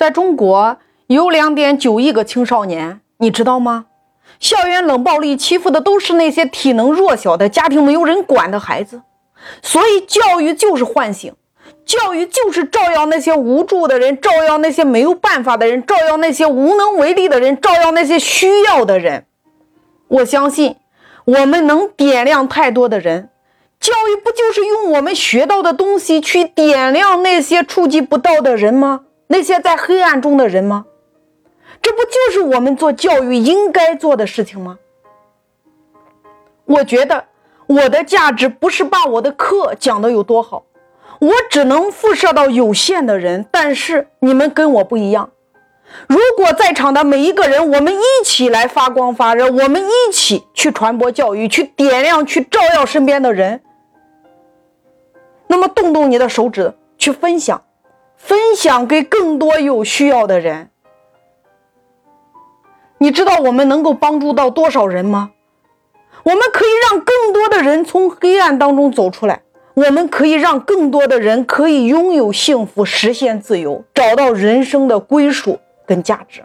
在中国有两点九亿个青少年，你知道吗？校园冷暴力欺负的都是那些体能弱小的、家庭没有人管的孩子，所以教育就是唤醒，教育就是照耀那些无助的人，照耀那些没有办法的人，照耀那些无能为力的人，照耀那些需要的人。我相信，我们能点亮太多的人。教育不就是用我们学到的东西去点亮那些触及不到的人吗？那些在黑暗中的人吗？这不就是我们做教育应该做的事情吗？我觉得我的价值不是把我的课讲的有多好，我只能辐射到有限的人。但是你们跟我不一样，如果在场的每一个人，我们一起来发光发热，我们一起去传播教育，去点亮，去照耀身边的人，那么动动你的手指去分享。分享给更多有需要的人。你知道我们能够帮助到多少人吗？我们可以让更多的人从黑暗当中走出来，我们可以让更多的人可以拥有幸福，实现自由，找到人生的归属跟价值。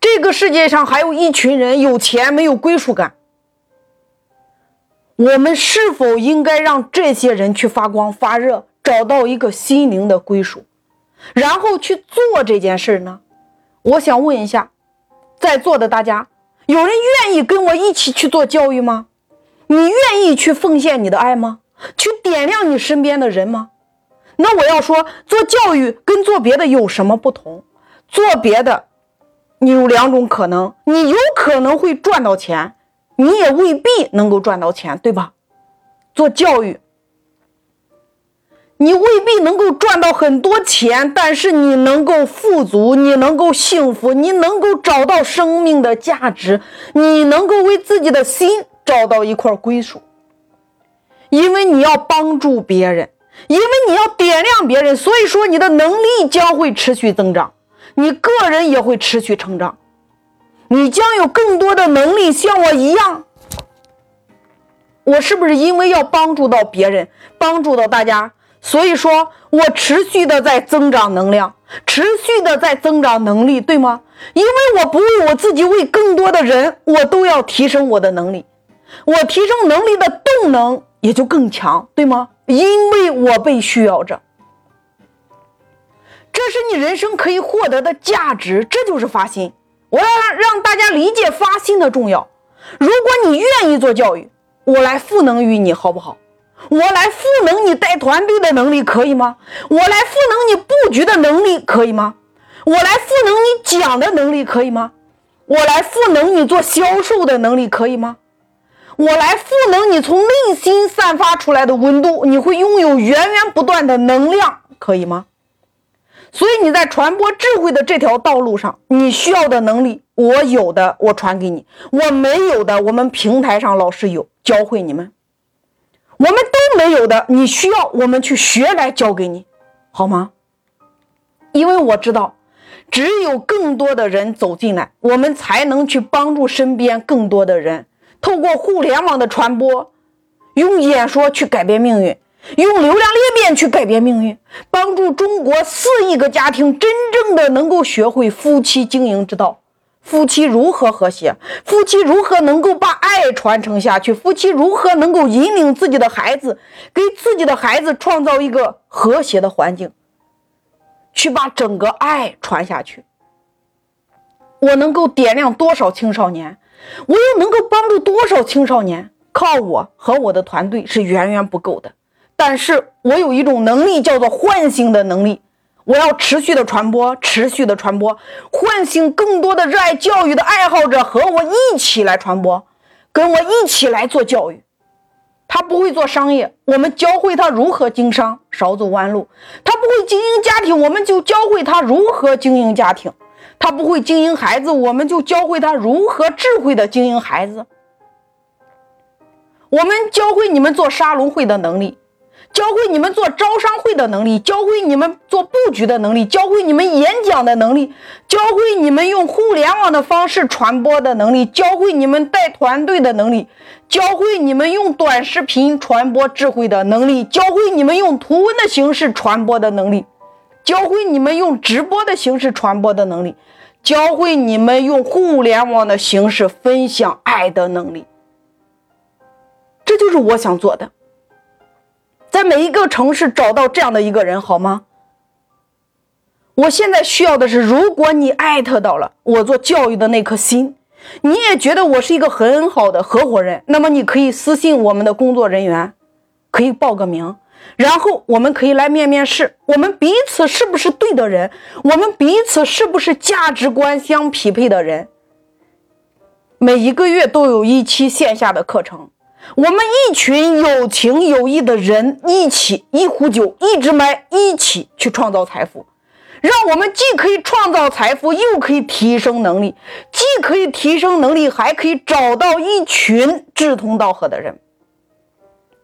这个世界上还有一群人有钱没有归属感，我们是否应该让这些人去发光发热？找到一个心灵的归属，然后去做这件事呢？我想问一下，在座的大家，有人愿意跟我一起去做教育吗？你愿意去奉献你的爱吗？去点亮你身边的人吗？那我要说，做教育跟做别的有什么不同？做别的，你有两种可能，你有可能会赚到钱，你也未必能够赚到钱，对吧？做教育。你未必能够赚到很多钱，但是你能够富足，你能够幸福，你能够找到生命的价值，你能够为自己的心找到一块归属。因为你要帮助别人，因为你要点亮别人，所以说你的能力将会持续增长，你个人也会持续成长，你将有更多的能力，像我一样。我是不是因为要帮助到别人，帮助到大家？所以说，我持续的在增长能量，持续的在增长能力，对吗？因为我不为我自己，为更多的人，我都要提升我的能力，我提升能力的动能也就更强，对吗？因为我被需要着，这是你人生可以获得的价值，这就是发心。我要让大家理解发心的重要。如果你愿意做教育，我来赋能于你，好不好？我来赋能你带团队的能力，可以吗？我来赋能你布局的能力，可以吗？我来赋能你讲的能力，可以吗？我来赋能你做销售的能力，可以吗？我来赋能你从内心散发出来的温度，你会拥有源源不断的能量，可以吗？所以你在传播智慧的这条道路上，你需要的能力，我有的我传给你，我没有的，我们平台上老师有教会你们。我们都没有的，你需要我们去学来教给你，好吗？因为我知道，只有更多的人走进来，我们才能去帮助身边更多的人。透过互联网的传播，用演说去改变命运，用流量裂变去改变命运，帮助中国四亿个家庭真正的能够学会夫妻经营之道。夫妻如何和谐？夫妻如何能够把爱传承下去？夫妻如何能够引领自己的孩子，给自己的孩子创造一个和谐的环境，去把整个爱传下去？我能够点亮多少青少年？我又能够帮助多少青少年？靠我和我的团队是远远不够的，但是我有一种能力，叫做唤醒的能力。我要持续的传播，持续的传播，唤醒更多的热爱教育的爱好者和我一起来传播，跟我一起来做教育。他不会做商业，我们教会他如何经商，少走弯路；他不会经营家庭，我们就教会他如何经营家庭；他不会经营孩子，我们就教会他如何智慧的经营孩子。我们教会你们做沙龙会的能力。教会你们做招商会的能力，教会你们做布局的能力，教会你们演讲的能力，教会你们用互联网的方式传播的能力，教会你们带团队的能力，教会你们用短视频传播智慧的能力，教会你们用图文的形式传播的能力，教会你们用直播的形式传播的能力，教会你们用互联网的形式分享爱的能力。这就是我想做的，在每一个城市找到这样的一个人，好吗？我现在需要的是，如果你艾特到了我做教育的那颗心，你也觉得我是一个很好的合伙人，那么你可以私信我们的工作人员，可以报个名。然后我们可以来面面试，我们彼此是不是对的人？我们彼此是不是价值观相匹配的人？每一个月都有一期线下的课程，我们一群有情有义的人一起一壶酒一支麦，一起去创造财富，让我们既可以创造财富，又可以提升能力，既可以提升能力，还可以找到一群志同道合的人，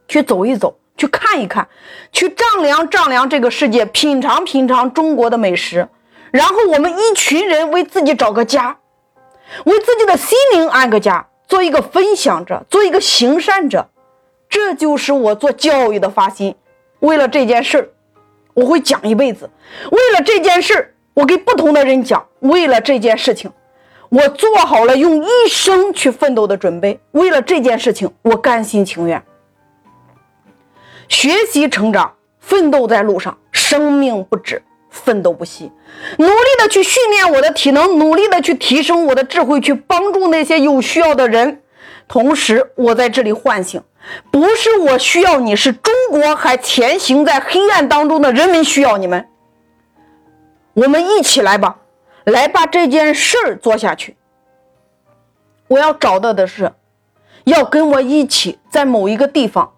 去走一走。去看一看，去丈量丈量这个世界，品尝品尝中国的美食，然后我们一群人为自己找个家，为自己的心灵安个家，做一个分享者，做一个行善者，这就是我做教育的发心。为了这件事我会讲一辈子；为了这件事我给不同的人讲；为了这件事情，我做好了用一生去奋斗的准备；为了这件事情，我甘心情愿。学习成长，奋斗在路上，生命不止，奋斗不息，努力的去训练我的体能，努力的去提升我的智慧，去帮助那些有需要的人。同时，我在这里唤醒，不是我需要你，是中国还前行在黑暗当中的人民需要你们。我们一起来吧，来把这件事儿做下去。我要找到的是，要跟我一起在某一个地方。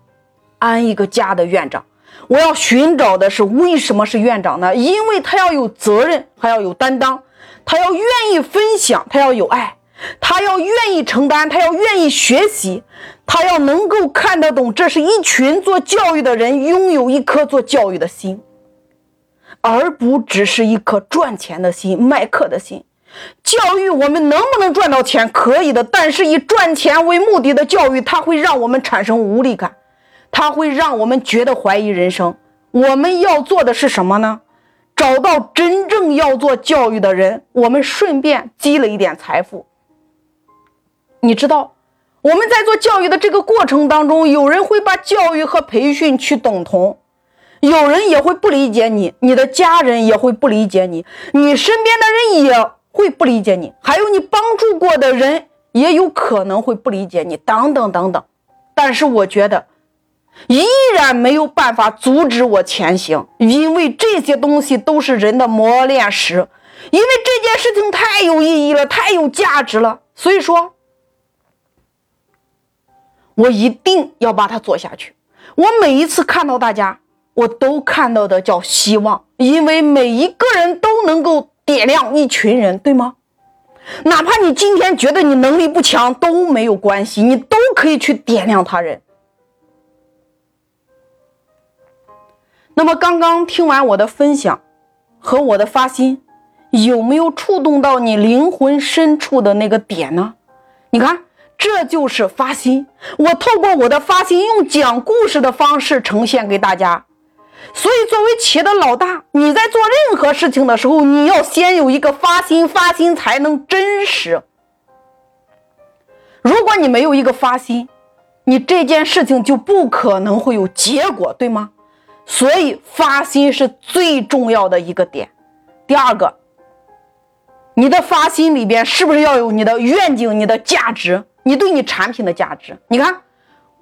安一个家的院长，我要寻找的是为什么是院长呢？因为他要有责任，还要有担当，他要愿意分享，他要有爱，他要愿意承担，他要愿意学习，他要能够看得懂，这是一群做教育的人拥有一颗做教育的心，而不只是一颗赚钱的心、卖课的心。教育我们能不能赚到钱？可以的，但是以赚钱为目的的教育，它会让我们产生无力感。它会让我们觉得怀疑人生。我们要做的是什么呢？找到真正要做教育的人，我们顺便积累一点财富。你知道，我们在做教育的这个过程当中，有人会把教育和培训去等同，有人也会不理解你，你的家人也会不理解你，你身边的人也会不理解你，还有你帮助过的人也有可能会不理解你，等等等等。但是我觉得。依然没有办法阻止我前行，因为这些东西都是人的磨练石，因为这件事情太有意义了，太有价值了，所以说，我一定要把它做下去。我每一次看到大家，我都看到的叫希望，因为每一个人都能够点亮一群人，对吗？哪怕你今天觉得你能力不强都没有关系，你都可以去点亮他人。那么刚刚听完我的分享和我的发心，有没有触动到你灵魂深处的那个点呢？你看，这就是发心。我透过我的发心，用讲故事的方式呈现给大家。所以，作为企业的老大，你在做任何事情的时候，你要先有一个发心，发心才能真实。如果你没有一个发心，你这件事情就不可能会有结果，对吗？所以发心是最重要的一个点。第二个，你的发心里边是不是要有你的愿景、你的价值、你对你产品的价值？你看，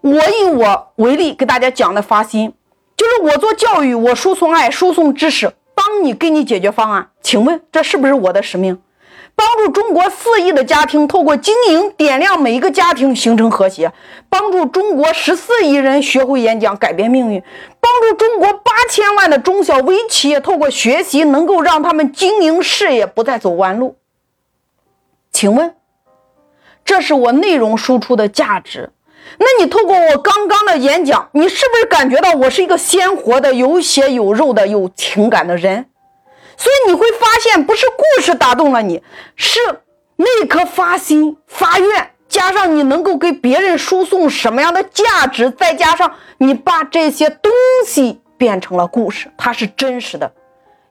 我以我为例给大家讲的发心，就是我做教育，我输送爱、输送知识，帮你给你解决方案。请问这是不是我的使命？帮助中国四亿的家庭透过经营点亮每一个家庭，形成和谐；帮助中国十四亿人学会演讲，改变命运；帮助中国八千万的中小微企业透过学习，能够让他们经营事业不再走弯路。请问，这是我内容输出的价值？那你透过我刚刚的演讲，你是不是感觉到我是一个鲜活的、有血有肉的、有情感的人？所以你会发现，不是故事打动了你，是那颗发心发愿，加上你能够给别人输送什么样的价值，再加上你把这些东西变成了故事，它是真实的。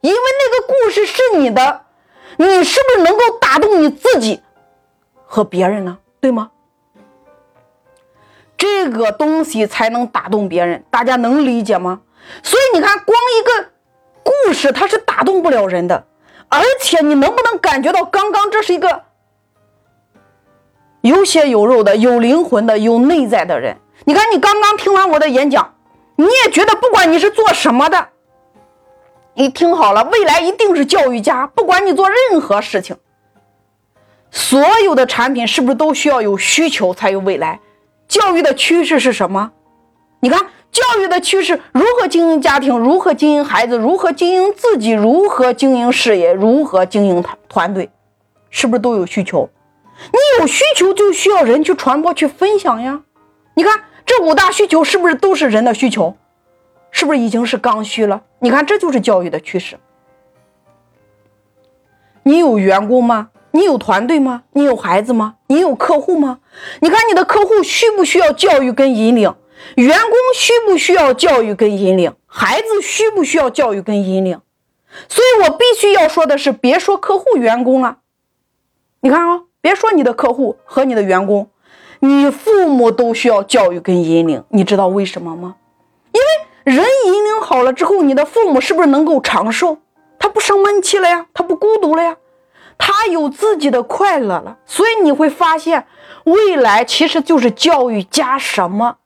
因为那个故事是你的，你是不是能够打动你自己和别人呢？对吗？这个东西才能打动别人，大家能理解吗？所以你看，光一个故事它是打动不了人的，而且你能不能感觉到，刚刚这是一个有血有肉的、有灵魂的、有内在的人？你看，你刚刚听完我的演讲，你也觉得，不管你是做什么的，你听好了，未来一定是教育家。不管你做任何事情，所有的产品是不是都需要有需求才有未来？教育的趋势是什么？你看，教育的趋势如何经营家庭，如何经营孩子，如何经营自己，如何经营事业，如何经营团团队，是不是都有需求？你有需求，就需要人去传播、去分享呀。你看。这五大需求是不是都是人的需求？是不是已经是刚需了？你看，这就是教育的趋势。你有员工吗？你有团队吗？你有孩子吗？你有客户吗？你看你的客户需不需要教育跟引领？员工需不需要教育跟引领？孩子需不需要教育跟引领？所以我必须要说的是，别说客户、员工了。你看啊，别说你的客户和你的员工。你父母都需要教育跟引领，你知道为什么吗？因为人引领好了之后，你的父母是不是能够长寿？他不生闷气了呀，他不孤独了呀，他有自己的快乐了。所以你会发现，未来其实就是教育加什么？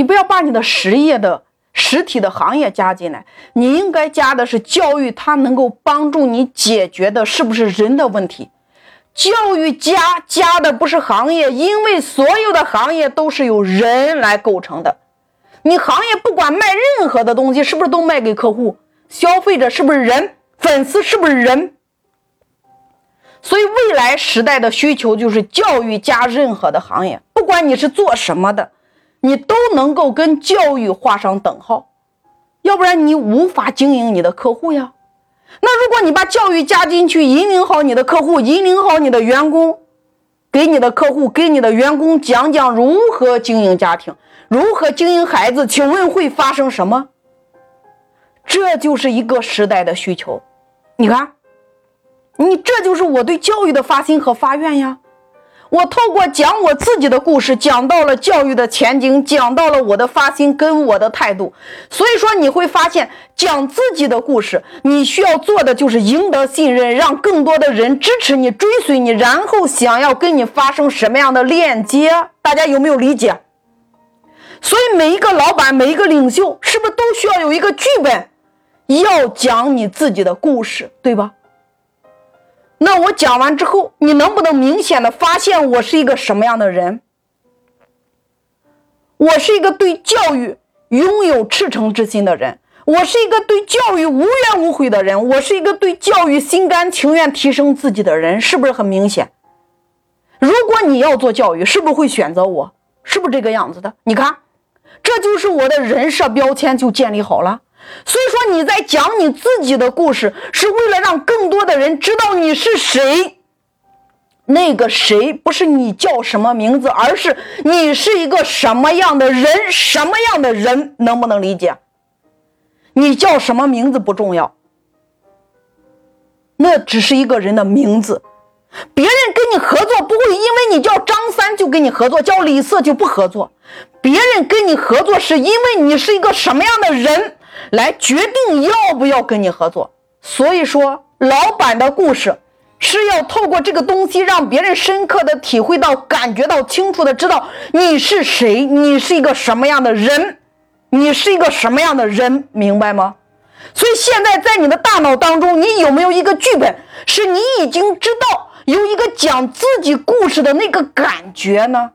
你不要把你的实业的实体的行业加进来，你应该加的是教育，它能够帮助你解决的是不是人的问题？教育加加的不是行业，因为所有的行业都是由人来构成的。你行业不管卖任何的东西，是不是都卖给客户？消费者是不是人？粉丝是不是人？所以未来时代的需求就是教育加任何的行业，不管你是做什么的，你都能够跟教育画上等号，要不然你无法经营你的客户呀。那如果你把教育加进去，引领好你的客户，引领好你的员工，给你的客户、给你的员工讲讲如何经营家庭，如何经营孩子，请问会发生什么？这就是一个时代的需求。你看，你这就是我对教育的发心和发愿呀。我透过讲我自己的故事，讲到了教育的前景，讲到了我的发心跟我的态度。所以说你会发现，讲自己的故事，你需要做的就是赢得信任，让更多的人支持你、追随你，然后想要跟你发生什么样的链接？大家有没有理解？所以每一个老板、每一个领袖，是不是都需要有一个剧本，要讲你自己的故事，对吧？那我讲完之后，你能不能明显的发现我是一个什么样的人？我是一个对教育拥有赤诚之心的人，我是一个对教育无怨无悔的人，我是一个对教育心甘情愿提升自己的人，是不是很明显？如果你要做教育，是不是会选择我？是不是这个样子的？你看，这就是我的人设标签就建立好了。所以说你在讲你自己的故事，是为了让更多的人知道你是谁。那个谁不是你叫什么名字，而是你是一个什么样的人，什么样的人，能不能理解？你叫什么名字不重要，那只是一个人的名字。别人跟你合作不会因为你叫张三就跟你合作，叫李四就不合作。别人跟你合作是因为你是一个什么样的人。来决定要不要跟你合作。所以说，老板的故事是要透过这个东西，让别人深刻的体会到、感觉到、清楚的知道你是谁，你是一个什么样的人，你是一个什么样的人，明白吗？所以现在在你的大脑当中，你有没有一个剧本，是你已经知道有一个讲自己故事的那个感觉呢？